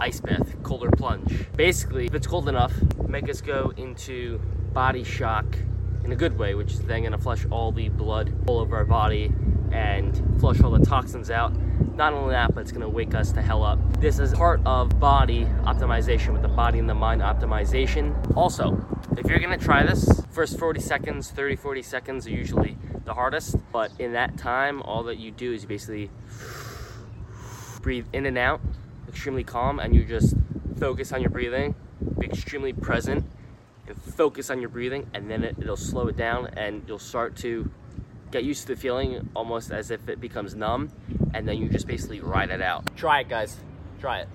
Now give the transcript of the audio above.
ice bath, colder plunge. Basically, if it's cold enough, make us go into body shock in a good way, which is then gonna flush all the blood all over our body and flush all the toxins out. Not only that, but it's gonna wake us to hell up. This is part of body optimization with the body and the mind optimization. Also, if you're gonna try this, first 40 seconds, 30, 40 seconds are usually the hardest, but in that time, all that you do is you basically breathe in and out, extremely calm, and you just focus on your breathing, be extremely present, and focus on your breathing, and then it, it'll slow it down, and you'll start to get used to the feeling almost as if it becomes numb, and then you just basically ride it out. Try it, guys. Try it.